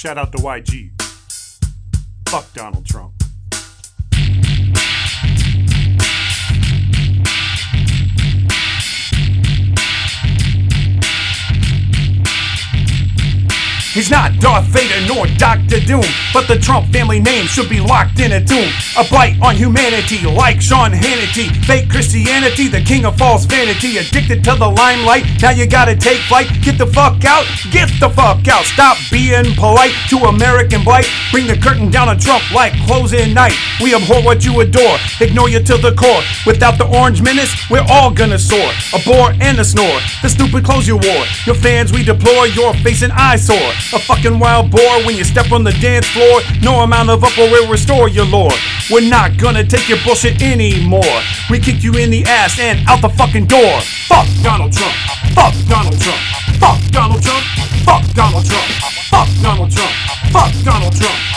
Shout out to YG. Fuck Donald Trump. He's not Darth Vader nor Doctor Doom, but the Trump family name should be locked in a tomb. A blight on humanity, like Sean Hannity. Fake Christianity, the king of false vanity. Addicted to the limelight, now you gotta take flight. Get the fuck out, get the fuck out. Stop being polite to American blight. Bring the curtain down on Trump like closing night. We abhor what you adore, ignore you to the core. Without the orange menace, we're all gonna soar. A bore and a snore, the stupid clothes you wore. Your fans we deplore, your face and eyesore. A fucking wild boar when you step on the dance floor. No amount of upper will restore your lore. We're not gonna take your bullshit anymore. We kick you in the ass and out the fucking door. Fuck Donald Trump. Fuck Donald Trump. Fuck Donald Trump. Fuck Donald Trump. Fuck Donald Trump. Fuck Donald Trump. Fuck Donald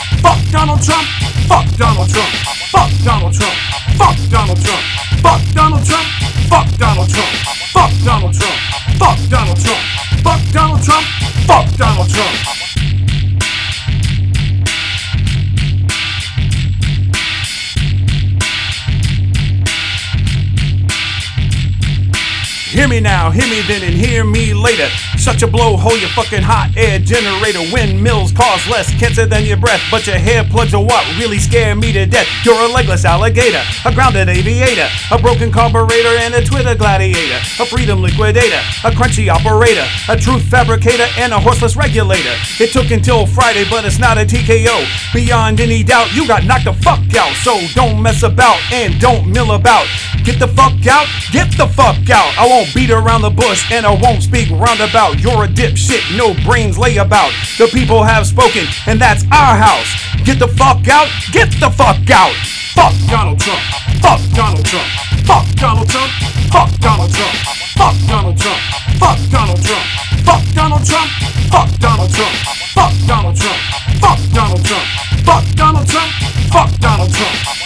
Hear me now, hear me then, and hear me later. Such a blowhole, your fucking hot air generator. Windmills cause less cancer than your breath, but your hair plugs are what really scare me to death. You're a legless alligator, a grounded aviator, a broken carburetor, and a Twitter gladiator, a freedom liquidator, a crunchy operator, a truth fabricator, and a horseless regulator. It took until Friday, but it's not a TKO. Beyond any doubt, you got knocked the fuck out. So don't mess about and don't mill about. Get the fuck out, get the fuck out. I won't beat around the bush and I won't speak roundabout. You're a dipshit, no brains lay about. The people have spoken, and that's our house. Get the fuck out, get the fuck out. Fuck Donald Trump. Fuck Donald Trump. Fuck Donald Trump. Fuck Donald Trump. Fuck Donald Trump. Fuck Donald Trump. Fuck Donald Trump. Fuck Donald Trump. Fuck Donald Trump. Fuck Donald Trump. Fuck Donald Trump. Fuck Donald Trump.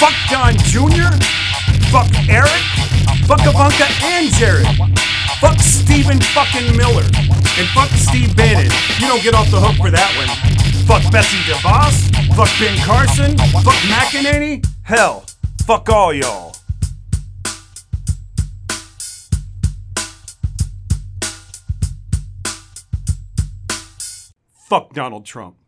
Fuck Don Jr. Fuck Eric. Fuck Ivanka and Jared. Fuck Stephen fucking Miller. And fuck Steve Bannon. You don't get off the hook for that one. Fuck Betsy DeVos. Fuck Ben Carson. Fuck McEnany. Hell, fuck all y'all. Fuck Donald Trump.